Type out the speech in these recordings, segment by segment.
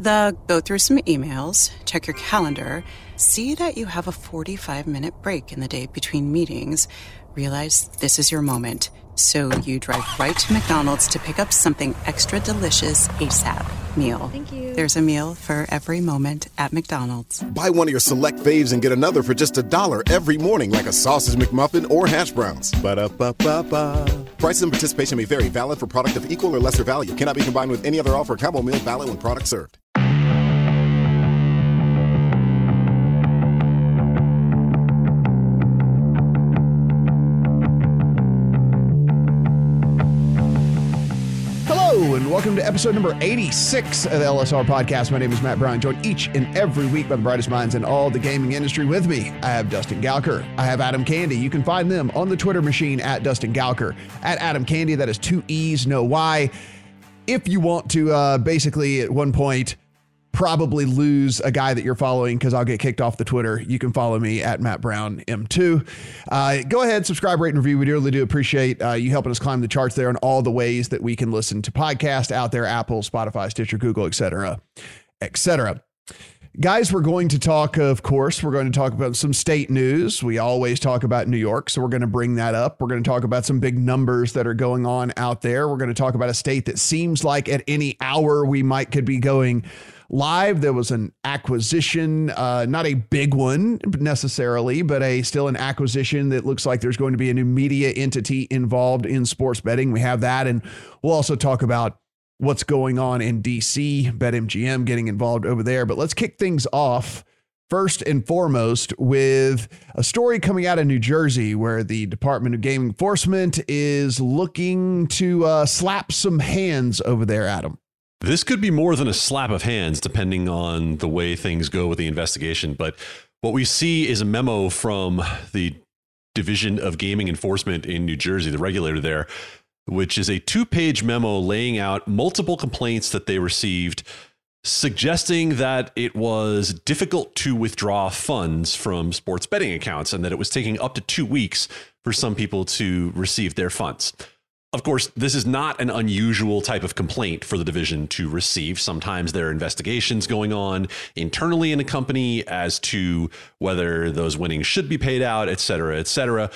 The go through some emails, check your calendar, see that you have a 45 minute break in the day between meetings, realize this is your moment. So you drive right to McDonald's to pick up something extra delicious ASAP meal. Thank you. There's a meal for every moment at McDonald's. Buy one of your select faves and get another for just a dollar every morning, like a sausage McMuffin or hash browns. Ba-da-ba-ba-ba. Prices and participation may vary. Valid for product of equal or lesser value. Cannot be combined with any other offer. Combo meal valid when product served. And welcome to episode number 86 of the LSR podcast. My name is Matt Brown, joined each and every week by the brightest minds in all the gaming industry with me. I have Dustin Gouker. I have Adam Candee. You can find them on the Twitter machine at Dustin Gouker. At Adam Candee, that is two E's, no Y. If you want to uh, basically at one point probably lose a guy that you're following because I'll get kicked off the Twitter. You can follow me at Matt Brown M2. Uh, go ahead, subscribe, rate, and review. We really do appreciate uh, you helping us climb the charts there and all the ways that we can listen to podcasts out there: Apple, Spotify, Stitcher, Google, etc., etc. Guys, we're going to talk, of course, we're going to talk about some state news. We always talk about New York, so we're going to bring that up. We're going to talk about some big numbers that are going on out there. We're going to talk about a state that seems like at any hour we might could be going live. There was an acquisition, uh, not a big one necessarily, but a still an acquisition that looks like there's going to be a new media entity involved in sports betting. We have that, and we'll also talk about what's going on in DC, BetMGM getting involved over there. But let's kick things off first and foremost with a story coming out of New Jersey where the Department of Game Enforcement is looking to uh, slap some hands over there, Adam. This could be more than a slap of hands, depending on the way things go with the investigation. But what we see is a memo from the Division of Gaming Enforcement in New Jersey, the regulator there, which is a two page memo laying out multiple complaints that they received, suggesting that it was difficult to withdraw funds from sports betting accounts and that it was taking up to two weeks for some people to receive their funds. Of course, this is not an unusual type of complaint for the division to receive. Sometimes there are investigations going on internally in a company as to whether those winnings should be paid out, et cetera, et cetera.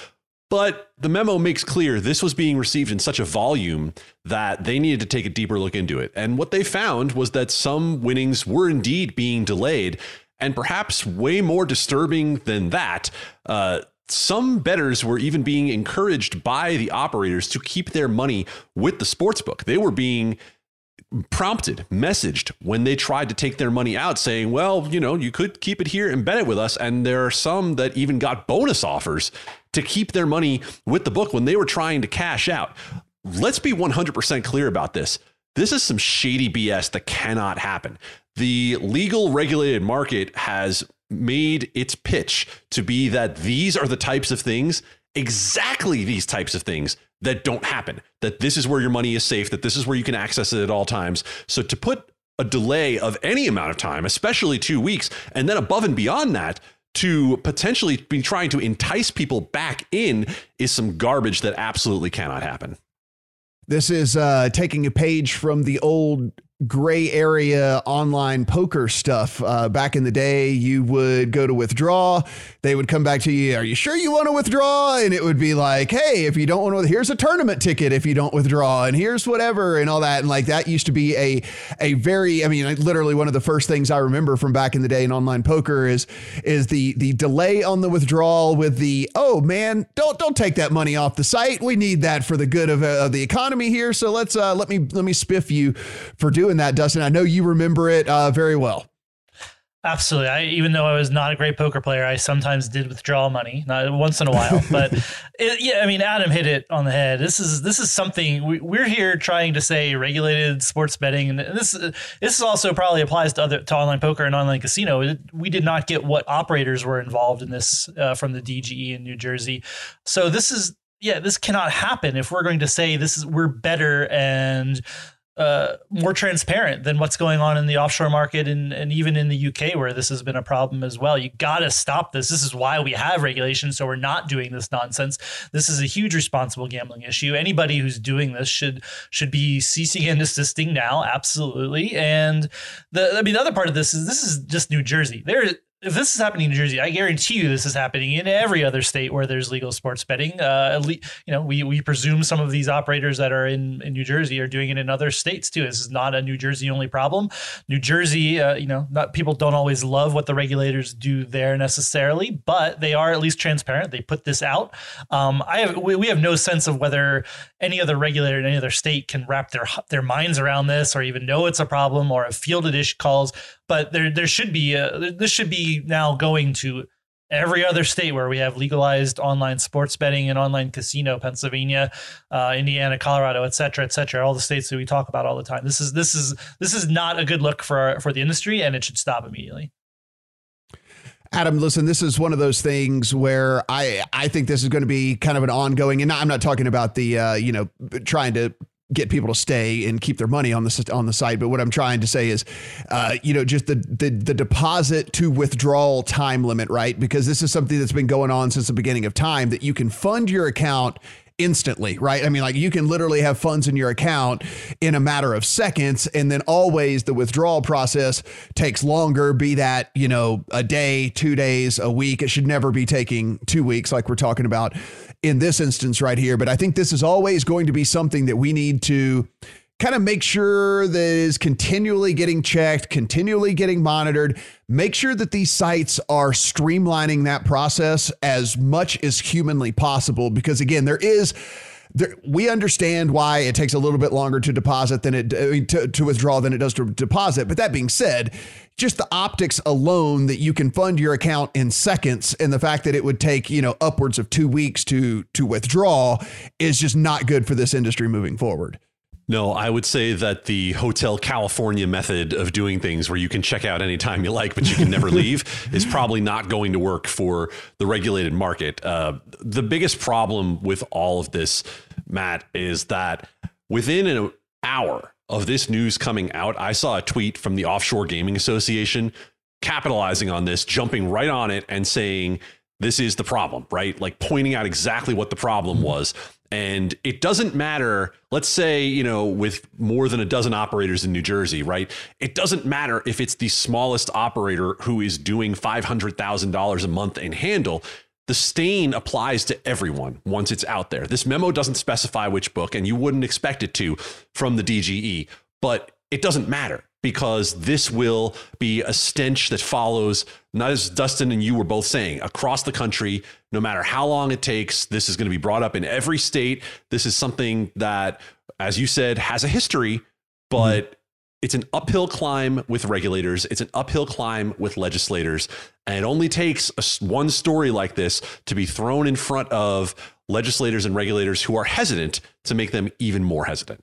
But the memo makes clear this was being received in such a volume that they needed to take a deeper look into it. And what they found was that some winnings were indeed being delayed. And perhaps way more disturbing than that, uh, some bettors were even being encouraged by the operators to keep their money with the sportsbook. They were being prompted, messaged when they tried to take their money out, saying, well, you know, you could keep it here and bet it with us. And there are some that even got bonus offers to keep their money with the book when they were trying to cash out. Let's be 100% clear about this. This is some shady BS that cannot happen. The legal regulated market has made its pitch to be that these are the types of things, exactly these types of things that don't happen. That this is where your money is safe, that this is where you can access it at all times. So to put a delay of any amount of time, especially two weeks, and then above and beyond that, to potentially be trying to entice people back in is some garbage that absolutely cannot happen. This is uh, taking a page from the old gray area online poker stuff. Uh, back in the day, you would go to withdraw. They would come back to you. Are you sure you want to withdraw? And it would be like, hey, if you don't want to, here's a tournament ticket if you don't withdraw, and here's whatever and all that. And like that used to be a a very, I mean, literally one of the first things I remember from back in the day in online poker is is the the delay on the withdrawal with the oh man, don't don't take that money off the site. We need that for the good of, uh, of the economy here. So let's uh, let me let me spiff you for doing that, Dustin. I know you remember it uh, very well. Absolutely. I, even though I was not a great poker player, I sometimes did withdraw money, not once in a while. But it, yeah, I mean, Adam hit it on the head. This is this is something we, are here trying to say regulated sports betting, and this this also probably applies to other to online poker and online casino. We did not get what operators were involved in this uh, from the DGE in New Jersey, so this is yeah, this cannot happen if we're going to say this is we're better and uh, more transparent than what's going on in the offshore market and, and even in the UK where this has been a problem as well. You got to stop this. This is why we have regulation. So we're not doing this nonsense. This is a huge responsible gambling issue. Anybody who's doing this should should be ceasing and desisting now. Absolutely. And the I mean the other part of this is this is just New Jersey. There if this is happening in New Jersey, I guarantee you this is happening in every other state where there's legal sports betting. Uh, at least, you know, we we presume some of these operators that are in, in New Jersey are doing it in other states too. This is not a New Jersey only problem. New Jersey, uh, you know, not people don't always love what the regulators do there necessarily, but they are at least transparent. They put this out. Um, I have we, we have no sense of whether any other regulator in any other state can wrap their their minds around this or even know it's a problem or have fielded ish calls but there there should be a, this should be now going to every other state where we have legalized online sports betting and online casino pennsylvania uh, indiana colorado et cetera et cetera all the states that we talk about all the time. This is this is this is not a good look for for the industry and it should stop immediately. Adam, listen, this is one of those things where I I think this is going to be kind of an ongoing, and I'm not talking about the uh, you know trying to get people to stay and keep their money on the on the site. But what I'm trying to say is, uh, you know, just the, the the deposit to withdrawal time limit, right? Because this is something that's been going on since the beginning of time. That you can fund your account instantly, right? I mean, like you can literally have funds in your account in a matter of seconds, and then always the withdrawal process takes longer, be that, you know, a day, two days, a week. It should never be taking two weeks, like we're talking about in this instance right here. But I think this is always going to be something that we need to kind of make sure that is continually getting checked, continually getting monitored. Make sure that these sites are streamlining that process as much as humanly possible. Because again, there is. There, we understand why it takes a little bit longer to deposit than it to, to withdraw than it does to deposit. But that being said, just the optics alone that you can fund your account in seconds and the fact that it would take, you know, upwards of 2 weeks to to withdraw is just not good for this industry moving forward. No, I would say that the Hotel California method of doing things where you can check out anytime you like, but you can never leave is probably not going to work for the regulated market. Uh, the biggest problem with all of this, Matt, is that within an hour of this news coming out, I saw a tweet from the Offshore Gaming Association capitalizing on this, jumping right on it and saying, this is the problem, right? Like pointing out exactly what the problem was. And it doesn't matter, let's say, you know, with more than a dozen operators in New Jersey, right? It doesn't matter if it's the smallest operator who is doing $500,000 a month in handle the stain applies to everyone once it's out there. This memo doesn't specify which book, and you wouldn't expect it to from the DGE, but it doesn't matter because this will be a stench that follows, not as Dustin and you were both saying, across the country, no matter how long it takes. This is going to be brought up in every state. This is something that, as you said, has a history, but mm-hmm it's an uphill climb with regulators. It's an uphill climb with legislators. And it only takes a, one story like this to be thrown in front of legislators and regulators who are hesitant to make them even more hesitant.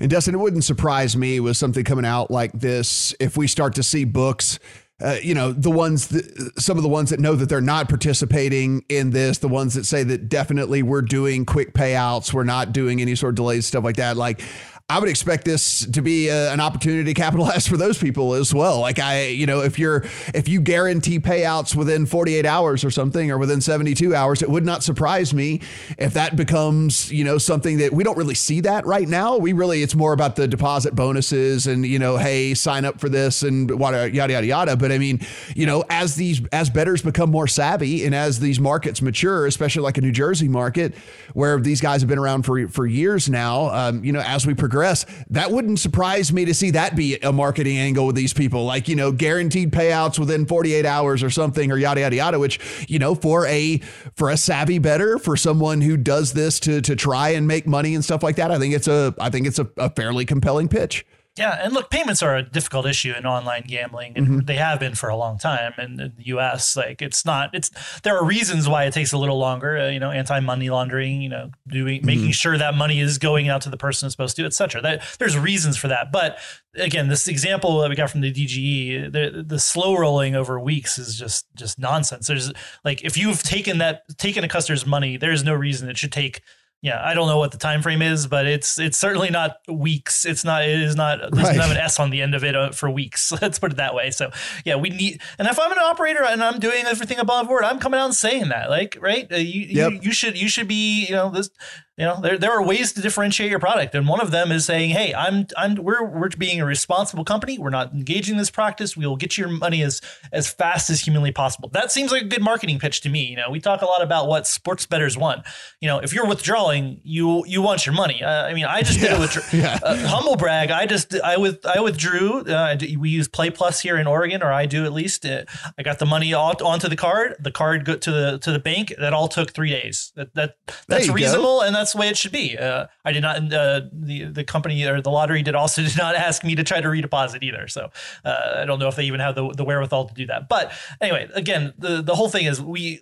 And Dustin, it wouldn't surprise me with something coming out like this if we start to see books. Uh, you know the ones that some of the ones that know that they're not participating in this the ones that say that definitely we're doing quick payouts we're not doing any sort of delays stuff like that like I would expect this to be a, an opportunity to capitalize for those people as well. Like I, you know, if you're if you guarantee payouts within 48 hours or something or within 72 hours, it would not surprise me if that becomes, you know, something that we don't really see that right now. We really it's more about the deposit bonuses and, you know, hey, sign up for this and yada yada yada yada, but I mean, you know, as these as bettors become more savvy and as these markets mature, especially like a New Jersey market where these guys have been around for for years now, um, you know, as we progress progress, that wouldn't surprise me to see that be a marketing angle with these people, like, you know, guaranteed payouts within 48 hours or something or yada, yada, yada, which, you know, for a, for a savvy bettor, for someone who does this to, to try and make money and stuff like that, I think it's a, I think it's a, a fairly compelling pitch. Yeah, and look, payments are a difficult issue in online gambling, and mm-hmm. they have been for a long time. And in the U.S., like it's not, it's there are reasons why it takes a little longer. Uh, you know, anti money laundering, you know, doing mm-hmm. making sure that money is going out to the person it's supposed to, et cetera. That, there's reasons for that, but again, this example that we got from the DGE, the the slow rolling over weeks is just just nonsense. There's like if you've taken that taken a customer's money, there's no reason it should take yeah, I don't know what the time frame is, but it's it's certainly not weeks. It's not it is not doesn't right. have an S on the end of it uh, for weeks. Let's put it that way. So yeah, we need. And if I'm an operator and I'm doing everything above board, I'm coming out and saying that, like, right? Uh, you, yep. you you should you should be you know this you know, there, there are ways to differentiate your product, and one of them is saying, "Hey, I'm I'm we're we're being a responsible company. We're not engaging in this practice. We will get you your money as as fast as humanly possible." That seems like a good marketing pitch to me. You know, we talk a lot about what sports bettors want. You know, if you're withdrawing, you you want your money. Uh, I mean, I just yeah. did a yeah. uh, humble brag. I just I with I withdrew. Uh, we use Play Plus here in Oregon, or I do at least. Uh, I got the money onto the card. The card go to the to the bank. That all took three days. That that that's reasonable, go. and that's that's the way it should be. Uh, I did not. Uh, the the company or the lottery did also did not ask me to try to redeposit either. So uh, I don't know if they even have the, the wherewithal to do that. But anyway, again, the the whole thing is we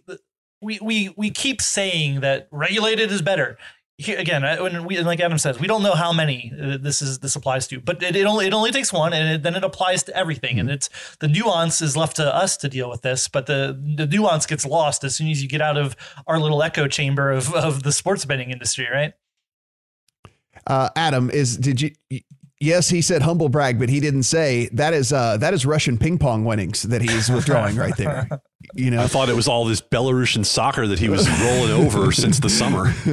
we we we keep saying that regulated is better. Here, again, when we like Adam says, we don't know how many uh, this is this applies to, but it, it only it only takes one, and it, then it applies to everything. Mm-hmm. And it's the nuance is left to us to deal with this, but the the nuance gets lost as soon as you get out of our little echo chamber of of the sports betting industry, right? Uh, Adam, is did you Yes, he said humble brag, but he didn't say that is uh, that is Russian ping pong winnings that he's withdrawing right there. You know, I thought it was all this Belarusian soccer that he was rolling over since the summer.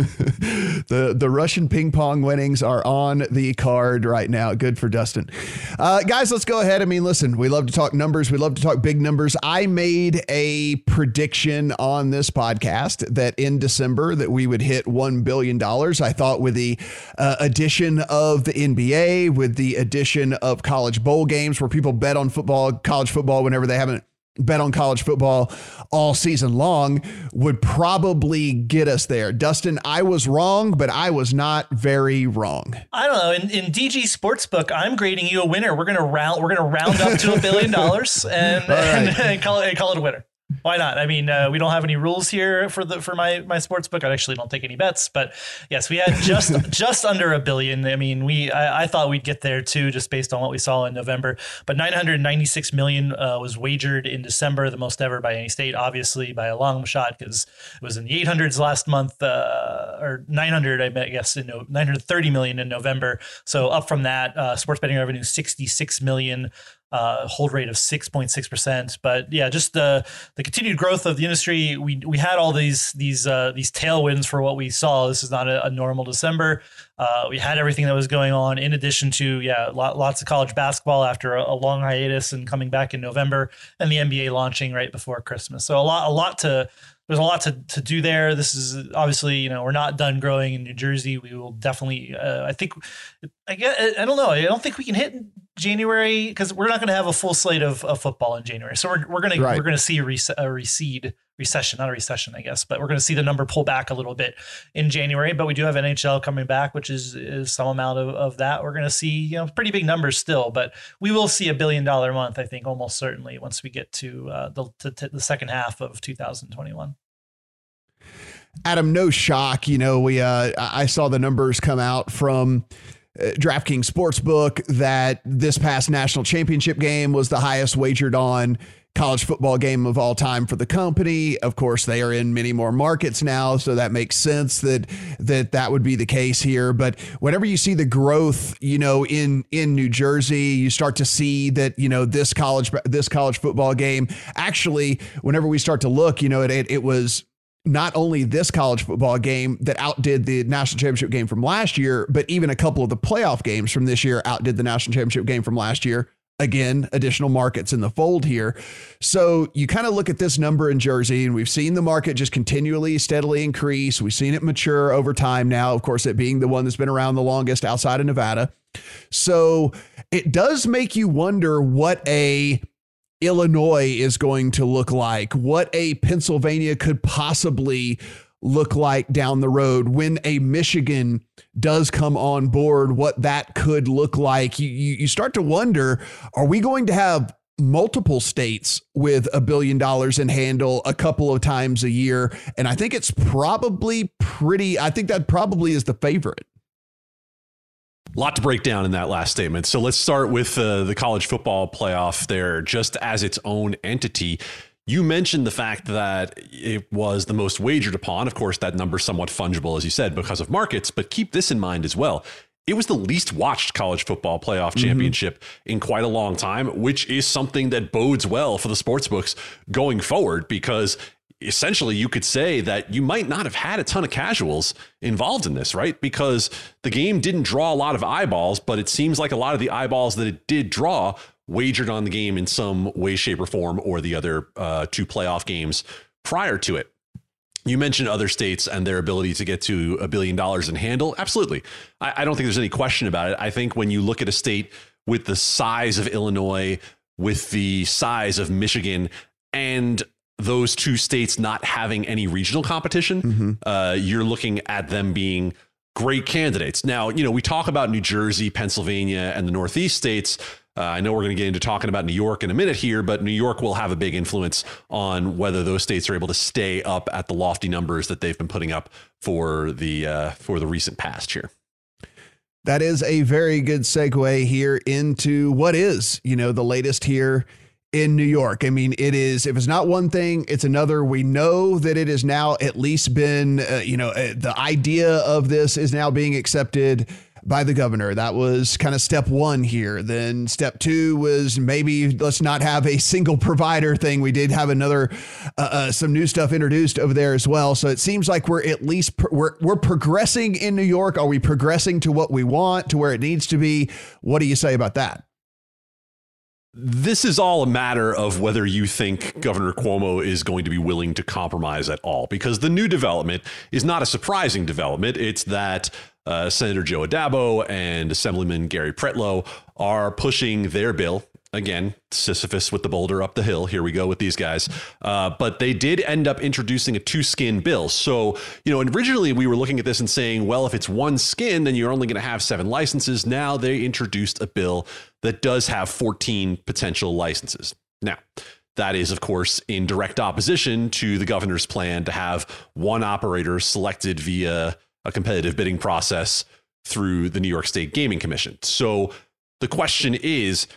the the Russian ping pong winnings are on the card right now. Good for Dustin, uh, guys. Let's go ahead. I mean, listen, we love to talk numbers. We love to talk big numbers. I made a prediction on this podcast that in December that we would hit one billion dollars. I thought with the uh, addition of the NBA with the addition of college bowl games where people bet on football, college football, whenever they haven't bet on college football all season long would probably get us there. Dustin, I was wrong, but I was not very wrong. I don't know. In, in DG Sportsbook, I'm grading you a winner. We're gonna round. We're gonna round up to a billion dollars and, right. and, and, call it, and call it a winner. Why not? I mean, uh, we don't have any rules here for the for my my sports book. I actually don't take any bets, but yes, we had just just under a billion. I mean, we I, I, thought we'd get there too, just based on what we saw in November. But 996 million uh, was wagered in December, the most ever by any state, obviously by a long shot because it was in the 800s last month, uh, or 900, I guess, in no, 930 million in November. So up from that, uh, sports betting revenue 66 million uh, hold rate of 6.6%. But yeah, just the the continued growth of the industry. We we had all these these uh, these tailwinds for what we saw. This is not a, a normal December. Uh, we had everything that was going on in addition to yeah, lots of college basketball after a, a, long hiatus and coming back in November, and the NBA launching right before Christmas. So a lot a lot to there's a lot to, to do there. This is obviously, you know, we're not done growing in New Jersey. We will definitely, uh, I think, I get, I don't know. I don't think we can hit January because we're not going to have a full slate of, of football in January. So we're, we're going right. to, we're going to see a, rec- a recede recession, not a recession, I guess, but we're going to see the number pull back a little bit in January. But we do have NHL coming back, which is, is some amount of, of that. We're going to see, you know, pretty big numbers still, but we will see a billion dollar month, I think, almost certainly once we get to uh, the, to, to the second half of 2021. Adam, no shock. You know, we uh, I saw the numbers come out from Uh, DraftKings Sportsbook that this past national championship game was the highest wagered on college football game of all time for the company. Of course, they are in many more markets now, so that makes sense that that that would be the case here. But whenever you see the growth, you know, in in New Jersey, you start to see that you know this college this college football game actually. Whenever we start to look, you know, it it, it was not only this college football game that outdid the national championship game from last year, but even a couple of the playoff games from this year outdid the national championship game from last year. Again, additional markets in the fold here. So you kind of look at this number in Jersey, and we've seen the market just continually, steadily increase. We've seen it mature over time now, of course, it being the one that's been around the longest outside of Nevada. So it does make you wonder what a Illinois is going to look like, what a Pennsylvania could possibly look like down the road when a Michigan does come on board, what that could look like. You, you, start to wonder are we going to have multiple states with a billion dollars in handle a couple of times a year? And I think it's probably pretty, I think that probably is the favorite. A lot to break down in that last statement. So let's start with uh, the college football playoff there, just as its own entity. You mentioned the fact that it was the most wagered upon. Of course, that number somewhat fungible, as you said, because of markets, but keep this in mind as well. It was the least watched college football playoff mm-hmm. championship mm-hmm. in quite a long time, which is something that bodes well for the sports books going forward because essentially you could say that you might not have had a ton of casuals involved in this, right? Because the game didn't draw a lot of eyeballs, but it seems like a lot of the eyeballs that it did draw wagered on the game in some way, shape, or form, or the other uh, two playoff games prior to it. You mentioned other states and their ability to get to a billion dollars in handle. Absolutely. I, I don't think there's any question about it. I think when you look at a state with the size of Illinois, with the size of Michigan, and those two states not having any regional competition, mm-hmm. uh, you're looking at them being great candidates. Now, you know, we talk about New Jersey, Pennsylvania, and the Northeast states. Uh, I know we're going to get into talking about New York in a minute here, but New York will have a big influence on whether those states are able to stay up at the lofty numbers that they've been putting up for the uh, for the recent past here. That is a very good segue here into what is, you know, the latest here in New York. I mean, it is, if it's not one thing, it's another. We know that it has now at least been, uh, you know, uh, the idea of this is now being accepted by the governor. That was kind of step one here. Then step two was maybe let's not have a single provider thing. We did have another, uh, uh, some new stuff introduced over there as well. So it seems like we're at least, pro- we're, we're progressing in New York. Are we progressing to what we want, to where it needs to be? What do you say about that? This is all a matter of whether you think Governor Cuomo is going to be willing to compromise at all, because the new development is not a surprising development. It's that uh, Senator Joe Addabbo and Assemblyman Gary Pretlow are pushing their bill, again, Sisyphus with the boulder up the hill. Here we go with these guys. Uh, but they did end up introducing a two skin bill. So, you know, originally we were looking at this and saying, well, if it's one skin, then you're only going to have seven licenses. Now they introduced a bill that does have 14 potential licenses. Now, that is, of course, in direct opposition to the governor's plan to have one operator selected via a competitive bidding process through the New York State Gaming Commission. So the question is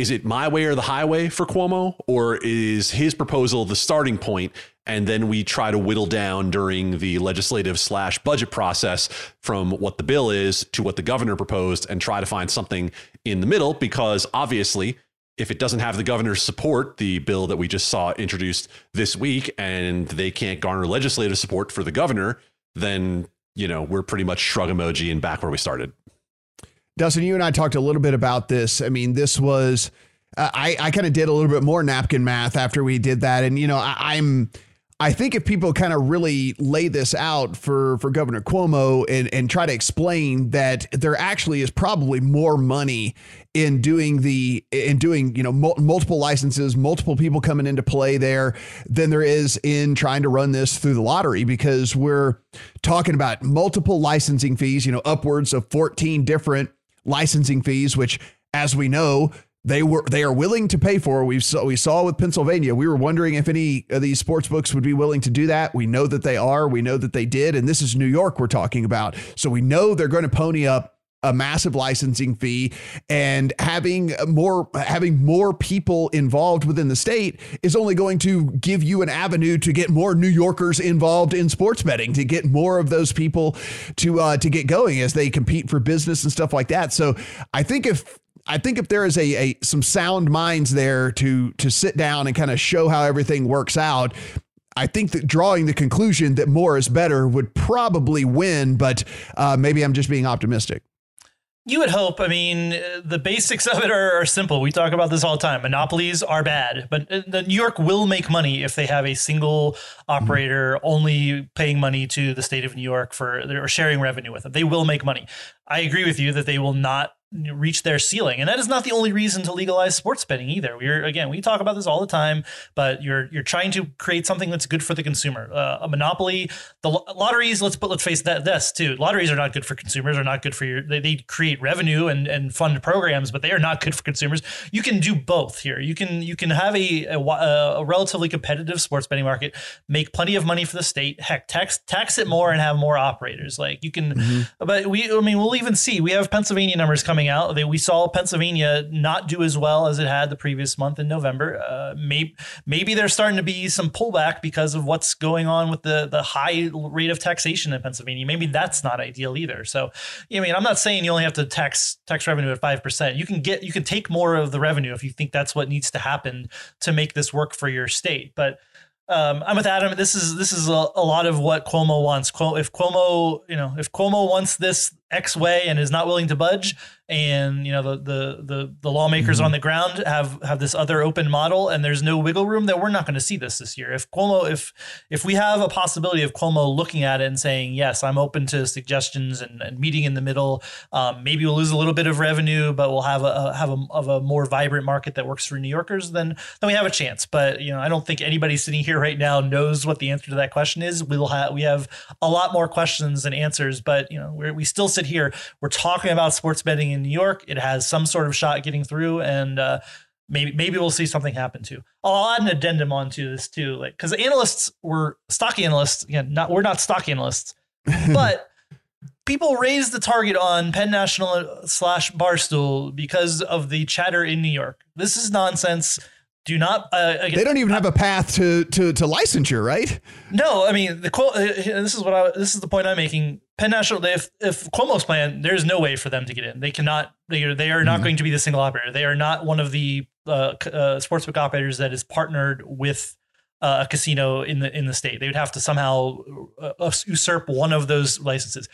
is it my way or the highway for Cuomo, or is his proposal the starting point, and then we try to whittle down during the legislative slash budget process from what the bill is to what the governor proposed, and try to find something in the middle? Because obviously, if it doesn't have the governor's support, the bill that we just saw introduced this week, and they can't garner legislative support for the governor, then you know we're pretty much shrug emoji and back where we started. Dustin, you and I talked a little bit about this. I mean, this was uh, I I kind of did a little bit more napkin math after we did that, and you know I, I'm. I think if people kind of really lay this out for, for Governor Cuomo and, and try to explain that there actually is probably more money in doing the in doing you know mul- multiple licenses, multiple people coming into play there than there is in trying to run this through the lottery because we're talking about multiple licensing fees, you know, upwards of 14 different licensing fees, which, as we know, they were they are willing to pay for. We saw we saw with Pennsylvania. We were wondering if any of these sports books would be willing to do that. We know that they are. We know that they did, and this is New York we're talking about. So we know they're going to pony up a massive licensing fee and having more having more people involved within the state is only going to give you an avenue to get more New Yorkers involved in sports betting to get more of those people to uh, to get going as they compete for business and stuff like that. So I think if I think if there is a, a some sound minds there to to sit down and kind of show how everything works out, I think that drawing the conclusion that more is better would probably win, but uh, maybe I'm just being optimistic. You would hope. I mean, the basics of it are, are, simple. We talk about this all the time. Monopolies are bad, but uh, the New York will make money if they have a single operator mm-hmm. only paying money to the state of New York for or sharing revenue with them. They will make money. I agree with you that they will not reach their ceiling. And that is not the only reason to legalize sports betting either. We're again, we talk about this all the time, but you're you're trying to create something that's good for the consumer. Uh, a monopoly, the lotteries. Let's put let's face that this too. Lotteries are not good for consumers. Are not good for your. They, they create revenue and and fund programs, but they are not good for consumers. You can do both here. You can you can have a a, a relatively competitive sports betting market, make plenty of money for the state. Heck, tax tax it more and have more operators. Like you can, mm-hmm. but we. I mean, we'll even see. We have Pennsylvania numbers coming coming out. They, we saw Pennsylvania not do as well as it had the previous month in November. Uh, maybe maybe there's starting to be some pullback because of what's going on with the the high rate of taxation in Pennsylvania. Maybe that's not ideal either. So, I mean, I'm not saying you only have to tax tax revenue at five percent. You can get you can take more of the revenue if you think that's what needs to happen to make this work for your state. But um, I'm with Adam. This is this is a, a lot of what Cuomo wants. If Cuomo, you know, if Cuomo wants this X way and is not willing to budge, and you know the the the, the lawmakers mm-hmm. on the ground have have this other open model, and there's no wiggle room, that we're not going to see this this year. If Cuomo, if if we have a possibility of Cuomo looking at it and saying yes, I'm open to suggestions and, and meeting in the middle, um, maybe we'll lose a little bit of revenue, but we'll have a have a of a more vibrant market that works for New Yorkers. Then then we have a chance. But you know, I don't think anybody sitting here right now knows what the answer to that question is. We'll have we have a lot more questions than answers, but you know, we we still sit here. We're talking about sports betting in New York. It has some sort of shot getting through, and uh, maybe maybe we'll see something happen too. I'll add an addendum onto this too, like because analysts were stock analysts. Again, not we're not stock analysts, but people raised the target on Penn National slash Barstool because of the chatter in New York. This is nonsense do not. Uh, again, they don't even have a path to to to licensure, right? No, I mean the quote. Uh, this is what I. This is the point I'm making. Penn National. If if Cuomo's plan, there's no way for them to get in. They cannot. They are, they are not mm-hmm. going to be the single operator. They are not one of the uh, uh, sportsbook operators that is partnered with uh, a casino in the in the state. They would have to somehow uh, usurp one of those licenses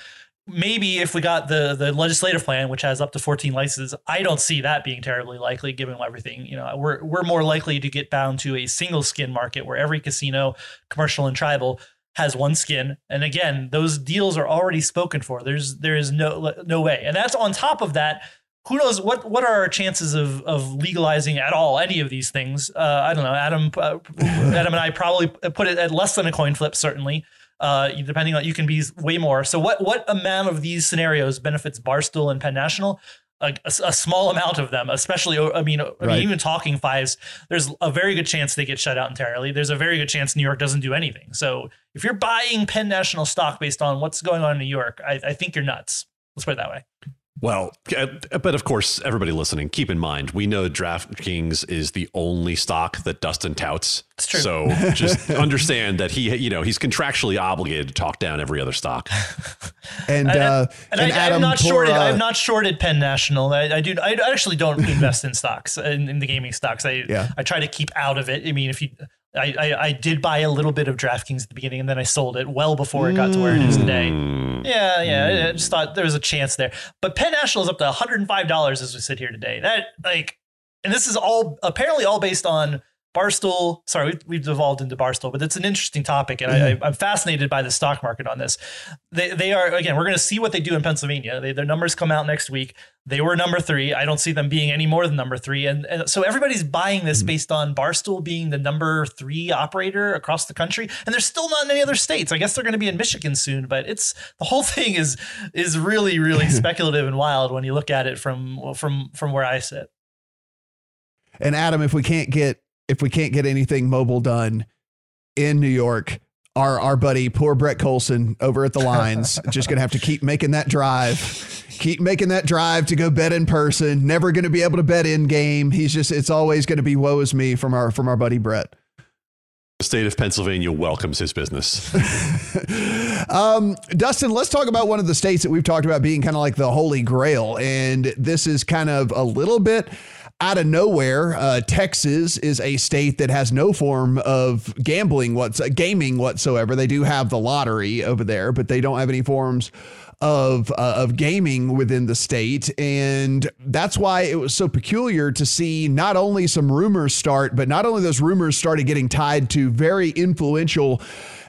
maybe if we got the the legislative plan, which has up to 14 licenses, I don't see that being terribly likely given everything. You know, we're we're more likely to get bound to a single skin market where every casino, commercial and tribal, has one skin. And again, those deals are already spoken for. There's there is no no way. And that's on top of that. Who knows what what are our chances of of legalizing at all any of these things? Uh, I don't know. Adam uh, Adam and I probably put it at less than a coin flip certainly uh, depending on you can be way more. So what what amount of these scenarios benefits Barstool and Penn National? A, a, a small amount of them, especially. I mean, I right. mean, even talking fives, there's a very good chance they get shut out entirely. There's a very good chance New York doesn't do anything. So if you're buying Penn National stock based on what's going on in New York, I, I think you're nuts. Let's put it that way. Well, uh, but of course, everybody listening, keep in mind, we know DraftKings is the only stock that Dustin touts. It's true. So just understand that he, you know, he's contractually obligated to talk down every other stock. and uh, and, and, I, am not poor, shorted. Uh, I'm not shorted Penn National. I, I, do. I actually don't invest in stocks in, in, the gaming stocks. I yeah. I try to keep out of it. I mean, if you I, I, I, did buy a little bit of DraftKings at the beginning and then I sold it well before it got to where it is today. Mm. Yeah, yeah. I just thought there was a chance there. But Penn National is up to $105 as we sit here today. That, like, and this is all apparently all based on Barstool, sorry, we've, we've devolved into Barstool, but it's an interesting topic, and mm-hmm. I, am fascinated by the stock market on this. They, they are again, we're going to see what they do in Pennsylvania. They, their numbers come out next week. They were number three. I don't see them being any more than number three, and, and so everybody's buying this mm-hmm. based on Barstool being the number three operator across the country, and they're still not in any other states. I guess they're going to be in Michigan soon, but it's the whole thing is is really really speculative and wild when you look at it from from from where I sit. And Adam, if we can't get if we can't get anything mobile done in New York, our our buddy poor Brett Collson over at the lines just gonna have to keep making that drive, keep making that drive to go bet in person. Never gonna be able to bet in game. He's just it's always gonna be woe is me from our from our buddy Brett. The state of Pennsylvania welcomes his business. um, Dustin, let's talk about one of the states that we've talked about being kind of like the holy grail, and this is kind of a little bit out of nowhere, uh, Texas is a state that has no form of gambling, what's uh, gaming whatsoever. They do have the lottery over there, but they don't have any forms of uh, of gaming within the state, and that's why it was so peculiar to see not only some rumors start, but not only those rumors started getting tied to very influential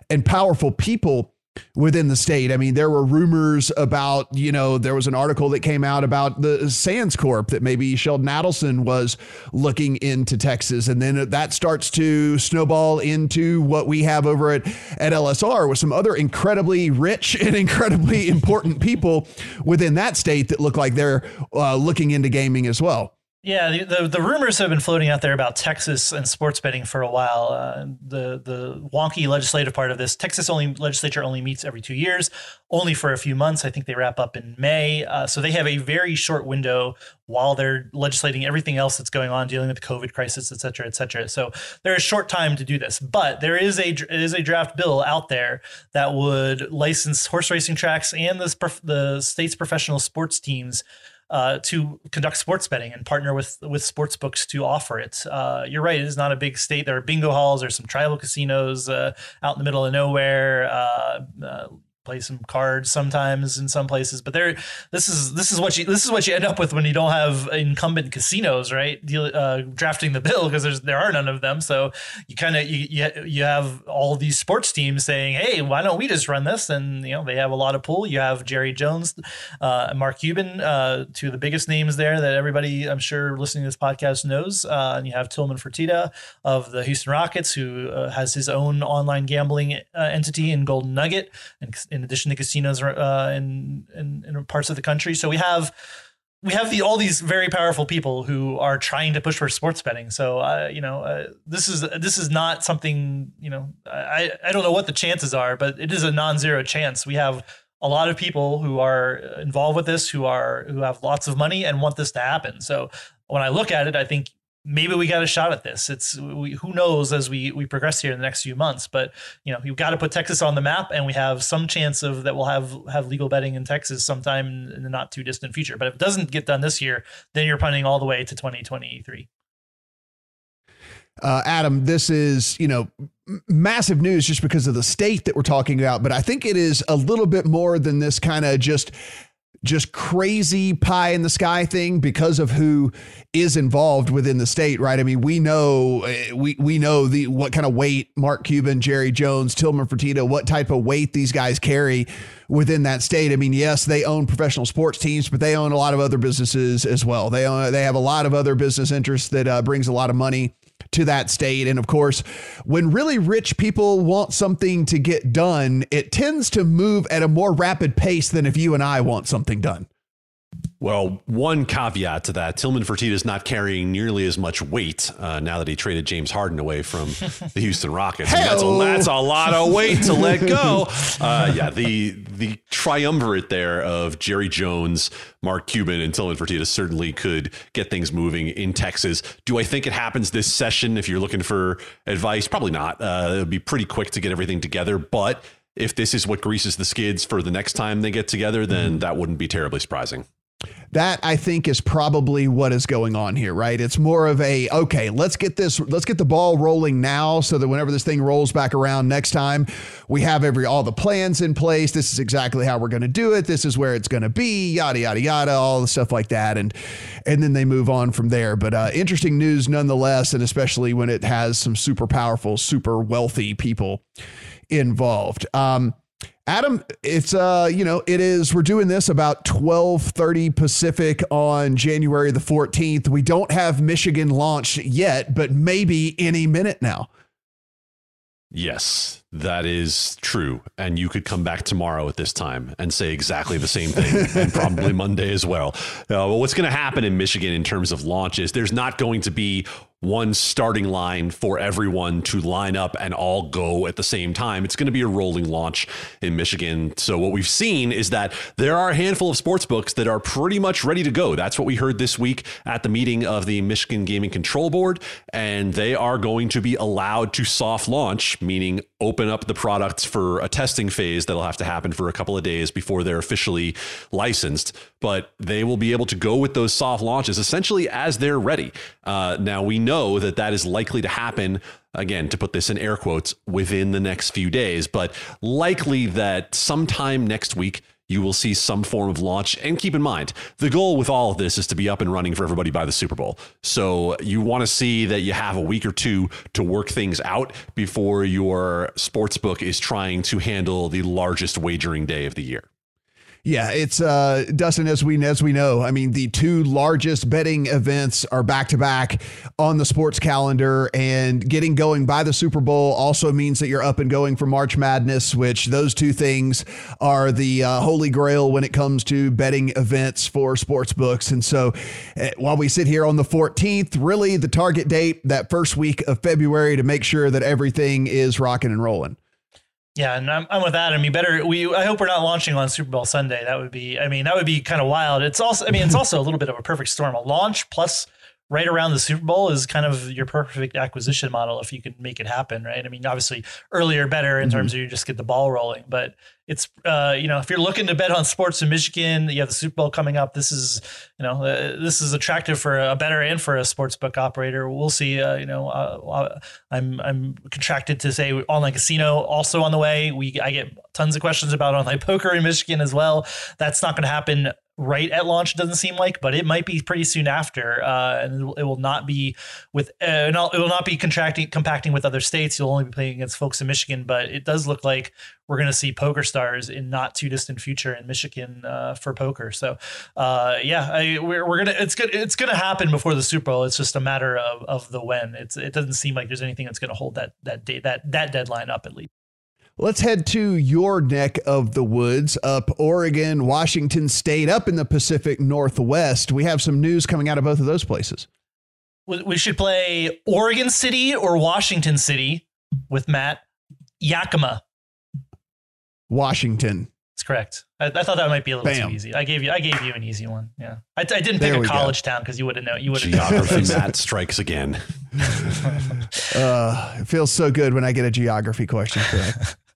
and powerful people within the state. I mean, there were rumors about, you know, there was an article that came out about the Sands Corp that maybe Sheldon Adelson was looking into Texas. And then that starts to snowball into what we have over at, at LSR with some other incredibly rich and incredibly important people within that state that look like they're uh, looking into gaming as well. Yeah, the, the, the rumors have been floating out there about Texas and sports betting for a while. Uh, the the wonky legislative part of this, Texas only legislature only meets every two years, only for a few months. I think they wrap up in May, uh, so they have a very short window while they're legislating everything else that's going on, dealing with the COVID crisis, et cetera, et cetera. So there's a short time to do this, but there is a is a draft bill out there that would license horse racing tracks and the the state's professional sports teams uh, to conduct sports betting and partner with with sports books to offer it. Uh, you're right; it is not a big state. There are bingo halls, there's some tribal casinos uh, out in the middle of nowhere. Play some cards sometimes in some places but there this is this is what you this is what you end up with when you don't have incumbent casinos right? Deal, uh, drafting the bill because there's there are none of them. So you kind of you, you you have all these sports teams saying hey why don't we just run this? And you know they have a lot of pull you have Jerry Jones uh, Mark Cuban uh, two of the biggest names there that everybody I'm sure listening to this podcast knows. Uh, and you have Tillman Fertitta of the Houston Rockets who uh, has his own online gambling uh, entity in Golden Nugget and in addition to casinos uh, in, in, in parts of the country. So we have we have the all these very powerful people who are trying to push for sports betting. So uh, you know uh, this is this is not something you know I I don't know what the chances are, but it is a non-zero chance. We have a lot of people who are involved with this who are who have lots of money and want this to happen. So when I look at it, I think maybe we got a shot at this. It's we, who knows as we we progress here in the next few months. But you know, you've got to put Texas on the map, and we have some chance of that we'll have have legal betting in Texas sometime in the not too distant future. But if it doesn't get done this year, then you're punting all the way to 2023. Uh, Adam, this is you know massive news just because of the state that we're talking about, but I think it is a little bit more than this kind of just just crazy pie in the sky thing because of who is involved within the state, right? I mean, we know eh, we we know the what kind of weight Mark Cuban, Jerry Jones, Tillman Fertitta, what type of weight these guys carry within that state. I mean, yes, they own professional sports teams, but they own a lot of other businesses as well. They own they have a lot of other business interests that uh, brings a lot of money to that state. And of course, when really rich people want something to get done, it tends to move at a more rapid pace than if you and I want something done. Well, one caveat to that: Tillman Fertitta is not carrying nearly as much weight uh, now that he traded James Harden away from the Houston Rockets. That's a, that's, a, lot of weight to let go. Uh, yeah, the the triumvirate there of Jerry Jones, Mark Cuban, and Tillman Fertitta certainly could get things moving in Texas. Do I think it happens this session? If you're looking for advice, probably not. Uh, it would be pretty quick to get everything together, but if this is what greases the skids for the next time they get together, then mm-hmm. that wouldn't be terribly surprising. That I think is probably what is going on here, right? It's more of a okay, let's get this, let's get the ball rolling now, so that whenever this thing rolls back around next time, we have every all the plans in place. This is exactly how we're going to do it. This is where it's going to be, yada yada yada, all the stuff like that, and and then they move on from there. But uh, interesting news nonetheless, and especially when it has some super powerful, super wealthy people involved. Um, Adam, it's uh, you know, it is we're doing this about 12:30 Pacific on January the 14th. We don't have Michigan launched yet, but maybe any minute now. Yes, that is true. And you could come back tomorrow at this time and say exactly the same thing, and probably Monday as well. Uh, well, what's going to happen in Michigan in terms of launches? There's not going to be one starting line for everyone to line up and all go at the same time. It's going to be a rolling launch in Michigan. So what we've seen is that there are a handful of sports books that are pretty much ready to go. That's what we heard this week at the meeting of the Michigan Gaming Control Board, and they are going to be allowed to soft launch, meaning open up the products for a testing phase that'll have to happen for a couple of days before they're officially licensed. But they will be able to go with those soft launches essentially as they're ready. Uh, now we know that that is likely to happen again to put this in air quotes within the next few days but likely that sometime next week you will see some form of launch. And keep in mind, the goal with all of this is to be up and running for everybody by the Super Bowl. So you want to see that you have a week or two to work things out before your sports book is trying to handle the largest wagering day of the year. Yeah, it's uh, Dustin. As we as we know, I mean, the two largest betting events are back to back on the sports calendar, and getting going by the Super Bowl also means that you're up and going for March Madness, which those two things are the uh, holy grail when it comes to betting events for sports books. And so, uh, while we sit here on the 14th, really the target date that first week of February to make sure that everything is rocking and rolling. Yeah, and I'm, I'm with Adam. You better. We. I hope we're not launching on Super Bowl Sunday. That would be. I mean, that would be kind of wild. It's also. I mean, it's also a little bit of a perfect storm. A launch plus right around the Super Bowl is kind of your perfect acquisition model if you can make it happen, right? I mean, obviously earlier bettor in mm-hmm. terms of you just get the ball rolling, but it's uh, you know if you're looking to bet on sports in Michigan, you have the Super Bowl coming up. This is you know uh, this is attractive for a better and for a sports book operator. We'll see. Uh, you know, uh, I'm I'm contracted to say online casino also on the way. We I get tons of questions about online poker in Michigan as well. That's not going to happen right at launch doesn't seem like but it might be pretty soon after uh, and it will not be with uh, it will not be contracting compacting with other states. You'll only be playing against folks in michigan but it does look like we're going to see PokerStars in not too distant future in michigan uh, for poker. So uh, yeah I, we're, we're gonna it's good it's gonna happen before the super bowl. It's just a matter of, of the when. It's it doesn't seem like there's anything that's to hold that that date that that deadline up at least Let's head to your neck of the woods up Oregon, Washington State, up in the Pacific Northwest. We have some news coming out of both of those places. We should play Oregon City or Washington City with Matt Yakima. Washington. That's correct. I, I, thought that might be a little Bam. too easy. I gave you I gave you an easy one. Yeah, I, I didn't pick there a college go. town because you wouldn't know. You wouldn't. Geography Matt strikes again. uh, it feels so good when I get a geography question correct.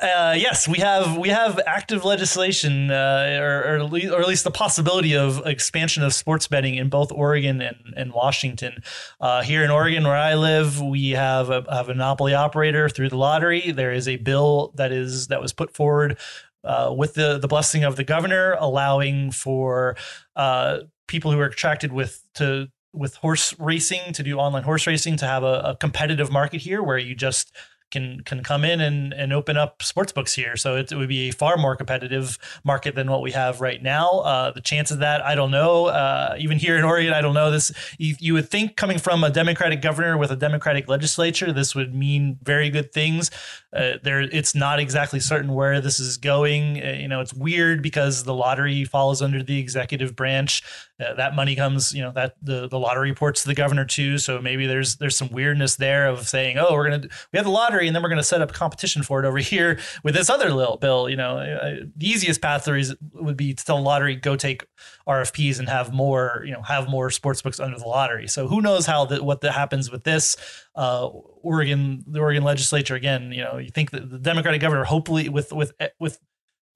Uh, yes, we have we have active legislation, uh, or, or, or, at least the possibility of expansion of sports betting in both Oregon and, and Washington. Uh, here in Oregon, where I live, we have a, a monopoly operator through the lottery. There is a bill that is that was put forward uh, with the the blessing of the governor, allowing for uh, people who are attracted with to with horse racing to do online horse racing to have a, a competitive market here where you just can can come in and, and open up sports books here. So it, it would be a far more competitive market than what we have right now. Uh, the chance of that, I don't know. Uh, even here in Oregon, I don't know. This you, you, would think coming from a Democratic governor with a Democratic legislature, this would mean very good things. Uh, there, it's not exactly certain where this is going. Uh, you know, it's weird because the lottery falls under the executive branch. Uh, that money comes, you know, that the, the lottery reports to the governor too. So maybe there's there's some weirdness there of saying, oh, we're gonna we have the lottery and then we're gonna set up competition for it over here with this other little bill. You know, uh, the easiest path there is would be to tell lottery go take RFPs and have more, you know, have more sports books under the lottery. So who knows how that what that happens with this. Uh, Oregon, the Oregon legislature again, you know, you think that the Democratic governor, hopefully with with with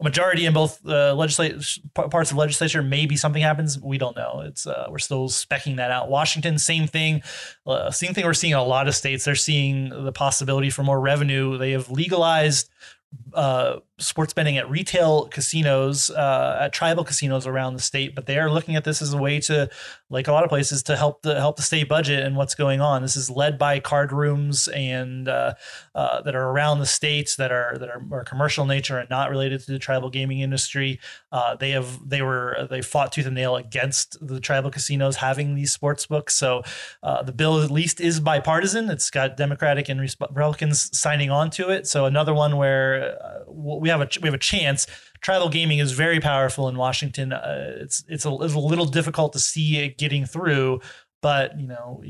majority in both uh, parts of legislature. Maybe something happens. We don't know. It's uh, we're still specking that out. Washington, same thing. Uh, same thing. We're seeing in a lot of states. They're seeing the possibility for more revenue. They have legalized uh, sports betting at retail casinos, uh, at tribal casinos around the state, but they are looking at this as a way to, like a lot of places, to help the help the state budget and what's going on. This is led by card rooms and uh, uh, that are around the states that are that are more commercial nature and not related to the tribal gaming industry. Uh, they have they were they fought tooth and nail against the tribal casinos having these sports books. So uh, the bill at least is bipartisan. It's got Democratic and Republicans signing on to it. So another one where uh, we have a we have a chance. Tribal gaming is very powerful in Washington. Uh, it's it's a, it's a little difficult to see it getting through, but you know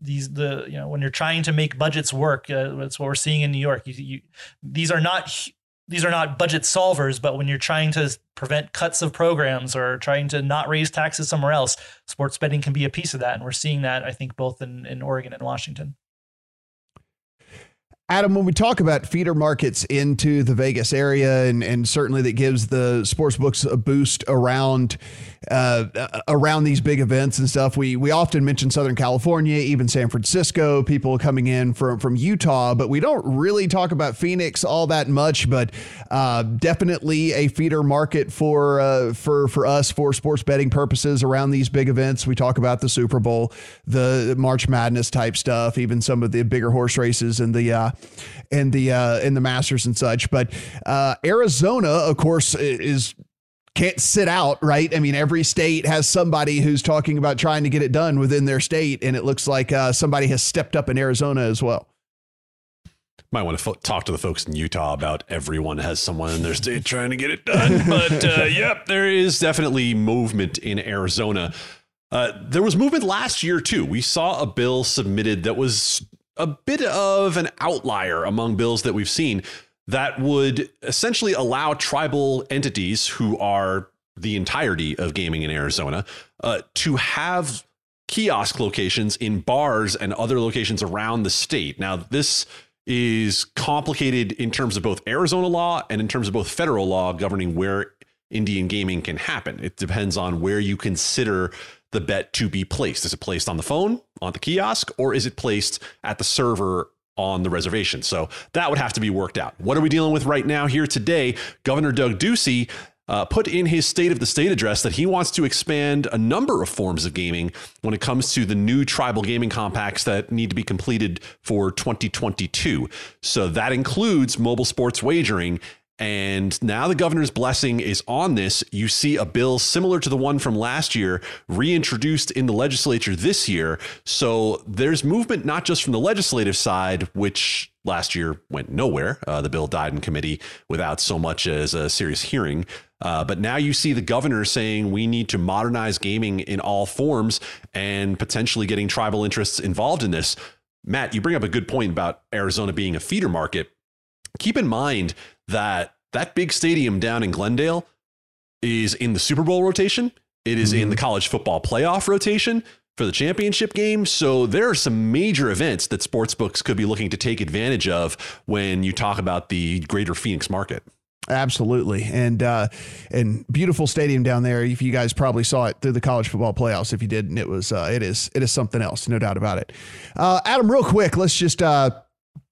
these the you know when you're trying to make budgets work, uh, that's what we're seeing in New York. You, you, these are not these are not budget solvers, but when you're trying to prevent cuts of programs or trying to not raise taxes somewhere else, sports betting can be a piece of that, and we're seeing that I think both in in Oregon and Washington. Adam, when we talk about feeder markets into the Vegas area, and, and certainly that gives the sports books a boost around uh, around these big events and stuff, we we often mention Southern California, even San Francisco, people coming in from from Utah, but we don't really talk about Phoenix all that much. But uh, definitely a feeder market for uh, for for us for sports betting purposes around these big events. We talk about the Super Bowl, the March Madness type stuff, even some of the bigger horse races and the uh, and the uh, and the Masters and such. But uh, Arizona, of course, is can't sit out, right? I mean, every state has somebody who's talking about trying to get it done within their state, and it looks like uh, somebody has stepped up in Arizona as well. Might want to fo- talk to the folks in Utah about everyone has someone in their state trying to get it done. But uh, yep, there is definitely movement in Arizona. Uh, there was movement last year too. We saw a bill submitted that was a bit of an outlier among bills that we've seen that would essentially allow tribal entities who are the entirety of gaming in Arizona uh, to have kiosk locations in bars and other locations around the state. Now, this is complicated in terms of both Arizona law and in terms of both federal law governing where Indian gaming can happen. It depends on where you consider the bet to be placed. Is it placed on the phone, on the kiosk, or is it placed at the server on the reservation? So that would have to be worked out. What are we dealing with right now here today? Governor Doug Ducey uh, put in his State of the State address that he wants to expand a number of forms of gaming when it comes to the new tribal gaming compacts that need to be completed for 2022. So that includes mobile sports wagering and now the governor's blessing is on this. You see a bill similar to the one from last year reintroduced in the legislature this year. So there's movement not just from the legislative side, which last year went nowhere. Uh, the bill died in committee without so much as a serious hearing. Uh, but now you see the governor saying we need to modernize gaming in all forms and potentially getting tribal interests involved in this. Matt, you bring up a good point about Arizona being a feeder market. Keep in mind that that big stadium down in Glendale is in the Super Bowl rotation. It is mm-hmm. in the college football playoff rotation for the championship game. So there are some major events that sportsbooks could be looking to take advantage of when you talk about the greater Phoenix market. Absolutely, and uh, and beautiful stadium down there. If you guys probably saw it through the college football playoffs, if you didn't, it was uh, it is it is something else, no doubt about it. Uh, Adam, real quick, let's just uh,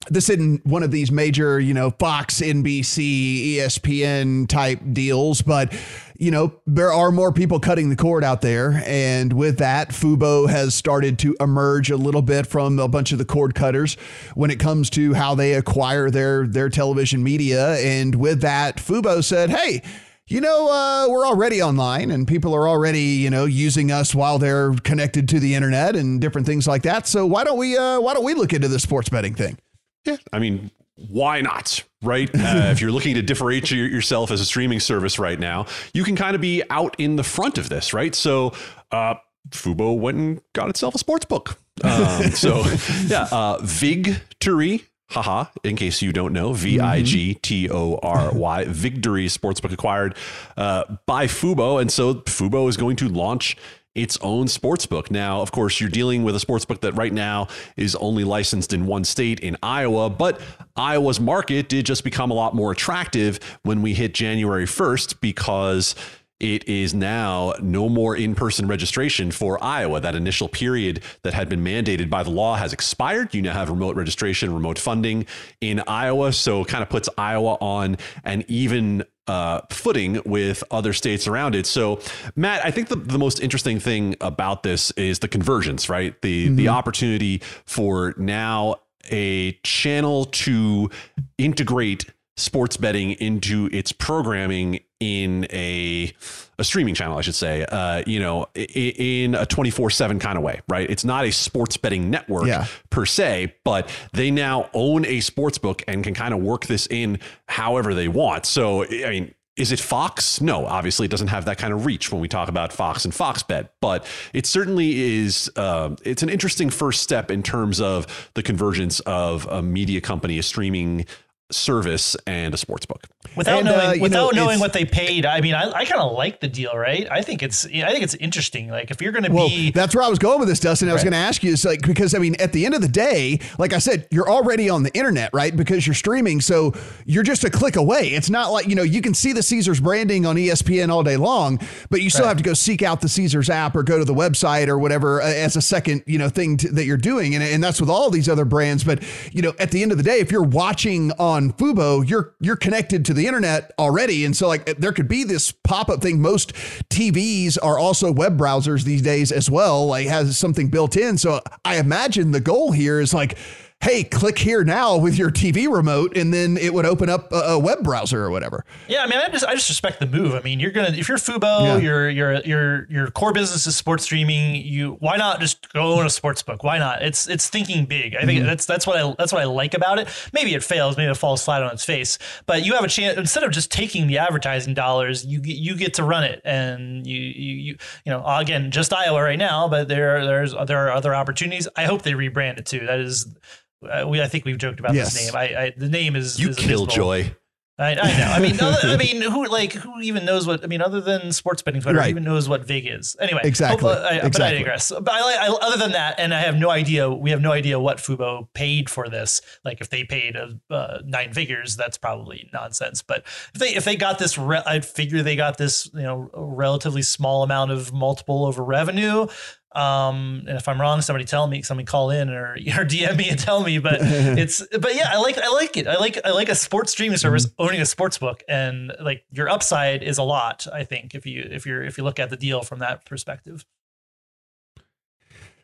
this isn't one of these major, you know, Fox, NBC, ESPN type deals, but you know, there are more people cutting the cord out there. And with that, Fubo has started to emerge a little bit from a bunch of the cord cutters when it comes to how they acquire their their television media. And with that, Fubo said, hey, you know, uh, we're already online and people are already, you know, using us while they're connected to the internet and different things like that. So why don't we, uh, why don't we look into the sports betting thing? Yeah. I mean, why not? Right. Uh, if you're looking to differentiate yourself as a streaming service right now, you can kind of be out in the front of this, right? So, uh, Fubo went and got itself a sports book. Um, so, yeah, uh, Vigtory, haha, in case you don't know, V I G T O R Y, Vigtory Sportsbook acquired uh, by Fubo. And so Fubo is going to launch its own sportsbook. Now, of course, you're dealing with a sportsbook that right now is only licensed in one state in Iowa, but Iowa's market did just become a lot more attractive when we hit January 1st because it is now no more in person registration for Iowa. That initial period that had been mandated by the law has expired. You now have remote registration, remote funding in Iowa. So it kind of puts Iowa on an even uh, footing with other states around it. So, Matt, I think the, the most interesting thing about this is the conversions, right? The mm-hmm. the opportunity for now a channel to integrate sports betting into its programming in a a streaming channel, I should say, uh, you know, in a 24 seven kind of way, right? It's not a sports betting network yeah. per se, but they now own a sports book and can kind of work this in however they want. So, I mean, is it Fox? No, obviously it doesn't have that kind of reach when we talk about Fox and Fox Bet, but it certainly is. Uh, it's an interesting first step in terms of the convergence of a media company, a streaming service and a sports book. Without And, uh, knowing, you without know, knowing what they paid, I mean, I, I kind of like the deal, right? I think it's, I think it's interesting. Like if you're going to Well, be, that's where I was going with this, Dustin. I was going to ask you, is like because I mean, at the end of the day, like I said, you're already on the internet, right? Because you're streaming, so you're just a click away. It's not like you know you can see the Caesars branding on ESPN all day long, but you still Right. have to go seek out the Caesars app or go to the website or whatever uh, as a second you know thing to, that you're doing, and and that's with all these other brands. But you know, at the end of the day, if you're watching on Fubo, you're you're connected to the internet already, and so like there could be this pop up thing. Most TVs are also web browsers these days as well, like has something built in. So I imagine the goal here is like. Hey, click here now with your TV remote, and then it would open up a, a web browser or whatever. yeah, I mean, I just, I just respect the move. I mean, you're gonna, if you're Fubo, Yeah. your, your, your, your core business is sports streaming. You, why not just go own a sports book? Why not? It's, it's thinking big. I Mm-hmm. think that's, that's what I, that's what I like about it. Maybe it fails, maybe it falls flat on its face, but you have a chance instead of just taking the advertising dollars, you get, you get to run it, and you, you, you, you know, again, just Iowa right now, but there, there's, there are other opportunities. I hope they rebrand it too. That is. Uh, we, I think we've joked about Yes. this name. I, I, the name is You is abysmal. killjoy. I, I know. I mean, other, I mean, who like who even knows what? I mean, other than sports betting Twitter, Right. who even knows what Vig is? Anyway, Exactly. hope- I, But I digress. But I, I, other than that, and I have no idea. We have no idea what Fubo paid for this. Like, if they paid uh, uh, nine figures, that's probably nonsense. But if they if they got this, re- I'd figure they got this, you know, relatively small amount of multiple over revenue. Um, and if I'm wrong, somebody tell me, somebody call in or, or DM me and tell me. But it's, but yeah, I like, I like it. I like, I like a sports streaming service owning a sports book, and like your upside is a lot. I think if you, if you're, if you look at the deal from that perspective.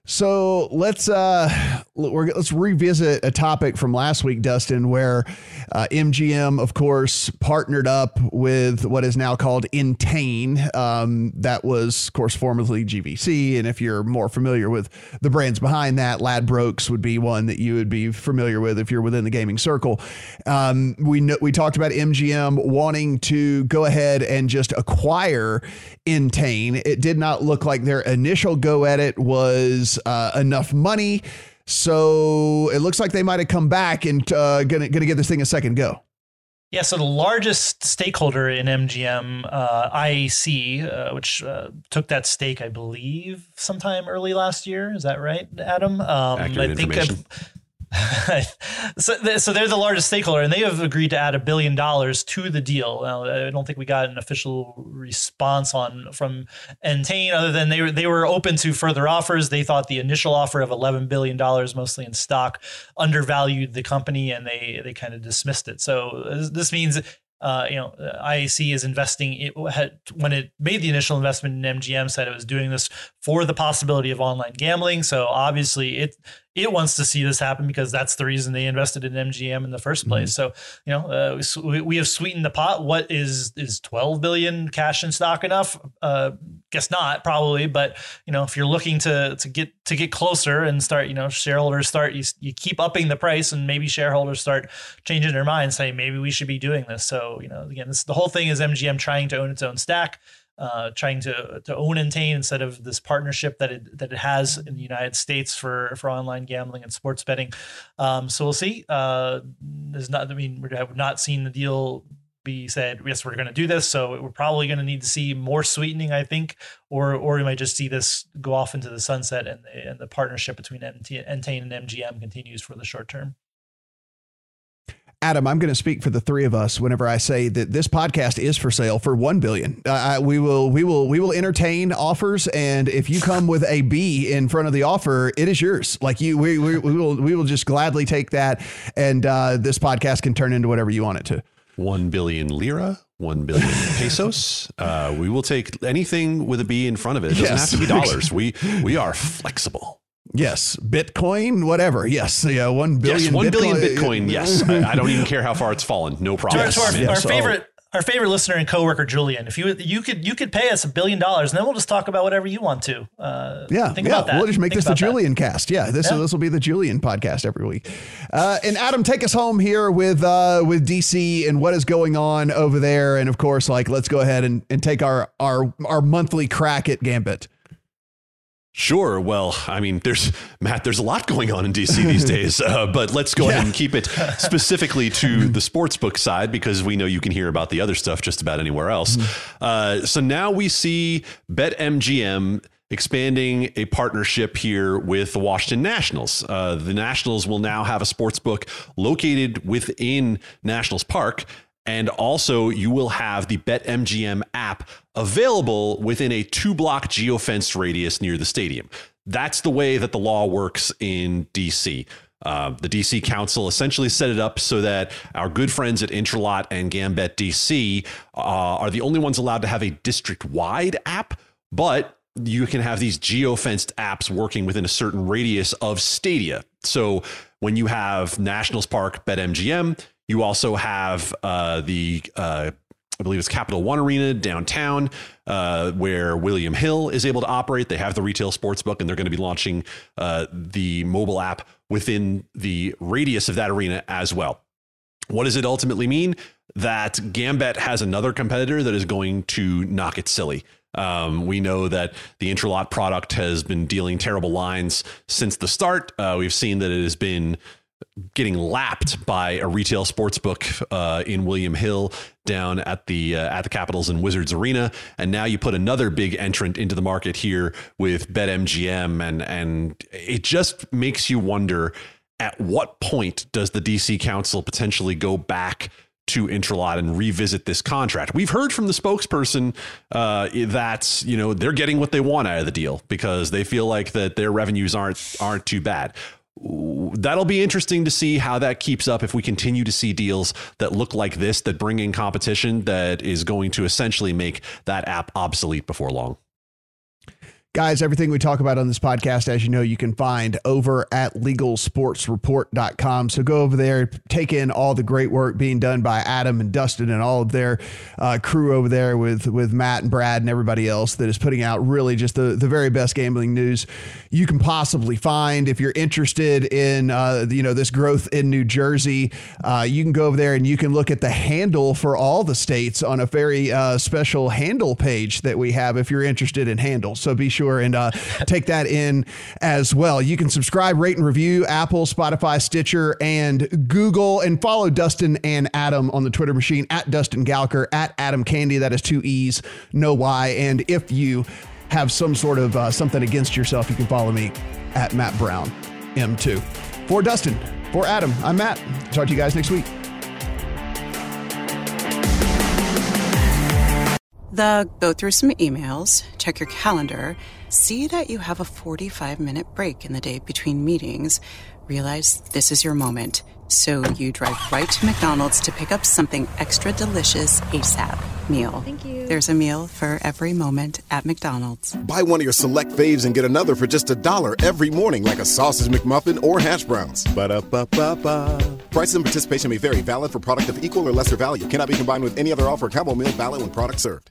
So let's uh, let's revisit a topic from last week, Dustin, where uh, MGM, of course, partnered up with what is now called Entain. Um, that was, of course, formerly GVC, and if you're more familiar with the brands behind that, Ladbrokes would be one that you would be familiar with if you're within the gaming circle. Um, we know, we talked about MGM wanting to go ahead and just acquire Entain. It did not look like their initial go at it was uh, enough money. So it looks like they might have come back and uh, gonna gonna give this thing a second go. Yeah, so the largest stakeholder in MGM, uh, IAC, uh, which uh, took that stake, I believe, sometime early last year. Is that right, Adam? Um, Accurate I think information. so, th- so they're the largest stakeholder, and they have agreed to add a billion dollars to the deal. Now, I don't think we got an official response on from Entain, other than they were they were open to further offers. They thought the initial offer of eleven billion dollars, mostly in stock, undervalued the company, and they they kind of dismissed it. So this- means. Uh, you know, IAC is investing. It had when it made the initial investment in MGM, said it was doing this for the possibility of online gambling. So obviously, it it wants to see this happen because that's the reason they invested in MGM in the first place. So you know, uh, we we have sweetened the pot. What is is twelve billion cash in stock enough? Uh, guess not, probably. But you know, if you're looking to to get to get closer and start, you know, shareholders start you you keep upping the price, and maybe shareholders start changing their minds, saying maybe we should be doing this. So you know, again, this the whole thing is MGM trying to own its own stack uh, trying to to own Entain instead of this partnership that it that it has in the United States for for online gambling and sports betting. Um, so we'll see. Uh, there's not. I mean, we have not seen the deal be said. Yes, we're going to do this. So we're probably going to need to see more sweetening, I think, or or we might just see this go off into the sunset and and the partnership between Entain and MGM continues for the short term. Adam, I'm going to speak for the three of us whenever I say that this podcast is for sale for one billion. Uh, I- we will, we will, we will entertain offers, and if you come with a B in front of the offer, it is yours. Like you, we, we, we will, we will just gladly take that, and uh, this podcast can turn into whatever you want it to. 1 billion lira, 1 billion pesos. Uh, we will take anything with a B in front of it. It doesn't Yes. have to be dollars. We we are flexible. Yes, Bitcoin, whatever. Yes, yeah, one billion. yes, 1 billion Bitcoin. Yes. I, I don't even care how far it's fallen. No problem. our, our, I'm our so- favorite. Our favorite listener and coworker Julian, if you you could you could pay us a billion dollars, and then we'll just talk about whatever you want to. Uh, Yeah, think yeah. about that. We'll just make Think this the about that. Julian cast. Yeah, this Yeah. this will be the Julian podcast every week. Uh, and Adam, take us home here with uh, with DC and what is going on over there, and of course, like let's go ahead and, and take our our our monthly crack at Gambet. Sure. Well, I mean, there's Matt. There's a lot going on in DC these days, uh, but let's go yeah. ahead and keep it specifically to the sportsbook side because we know you can hear about the other stuff just about anywhere else. Mm-hmm. Uh, so now we see BetMGM expanding a partnership here with the Washington Nationals. Uh, the Nationals will now have a sports book located within Nationals Park. And also, you will have the BetMGM app available within a two block geofenced radius near the stadium. That's the way that the law works in DC. Uh, the DC Council essentially set it up so that our good friends at Intralot and GambetDC uh, are the only ones allowed to have a district wide app, but you can have these geofenced apps working within a certain radius of stadia. So when you have Nationals Park, BetMGM, you also have uh, the uh, I believe it's Capital One Arena downtown, uh, where William Hill is able to operate. They have the retail sports book, and they're going to be launching uh, the mobile app within the radius of that arena as well. What does it ultimately mean? That Gambet has another competitor that is going to knock it silly. Um, we know that the Intralot product has been dealing terrible lines since the start. Uh, we've seen that it has been getting lapped by a retail sports book uh, in William Hill down at the uh, at the Capitals and Wizards Arena, and now you put another big entrant into the market here with BetMGM, and and it just makes you wonder at what point does the DC Council potentially go back to Intralot and revisit this contract. We've heard from the spokesperson uh, that you know they're getting what they want out of the deal because they feel like that their revenues aren't aren't too bad. That'll be interesting to see how that keeps up if we continue to see deals that look like this that bring in competition that is going to essentially make that app obsolete before long. Guys, everything we talk about on this podcast, as you know, you can find over at legalsportsreport.com. So go over there, take in all the great work being done by Adam and Dustin and all of their uh, crew over there with, with Matt and Brad and everybody else that is putting out really just the, the very best gambling news you can possibly find. If you're interested in, uh, you know, this growth in New Jersey, uh, you can go over there and you can look at the handle for all the states on a very uh, special handle page that we have if you're interested in handle. So be sure sure, and uh, take that in as well. You can subscribe, rate, and review Apple, Spotify, Stitcher, and Google, and follow Dustin and Adam on the Twitter machine at Dustin Gouker, at Adam Candee. That is two E's, no Y. And if you have some sort of uh, something against yourself, you can follow me at Matt Brown M2. For Dustin, for Adam, I'm Matt. Talk to you guys next week. The go through some emails, check your calendar, see that you have a 45 minute break in the day between meetings, realize this is your moment. So you drive right to McDonald's to pick up something extra delicious ASAP meal. Thank you. There's a meal for every moment at McDonald's. Buy one of your select faves and get another for just a dollar every morning, like a sausage McMuffin or hash browns. Ba da ba ba ba. Prices and participation may vary, valid for product of equal or lesser value. Cannot be combined with any other offer. Combo meal valid when product served.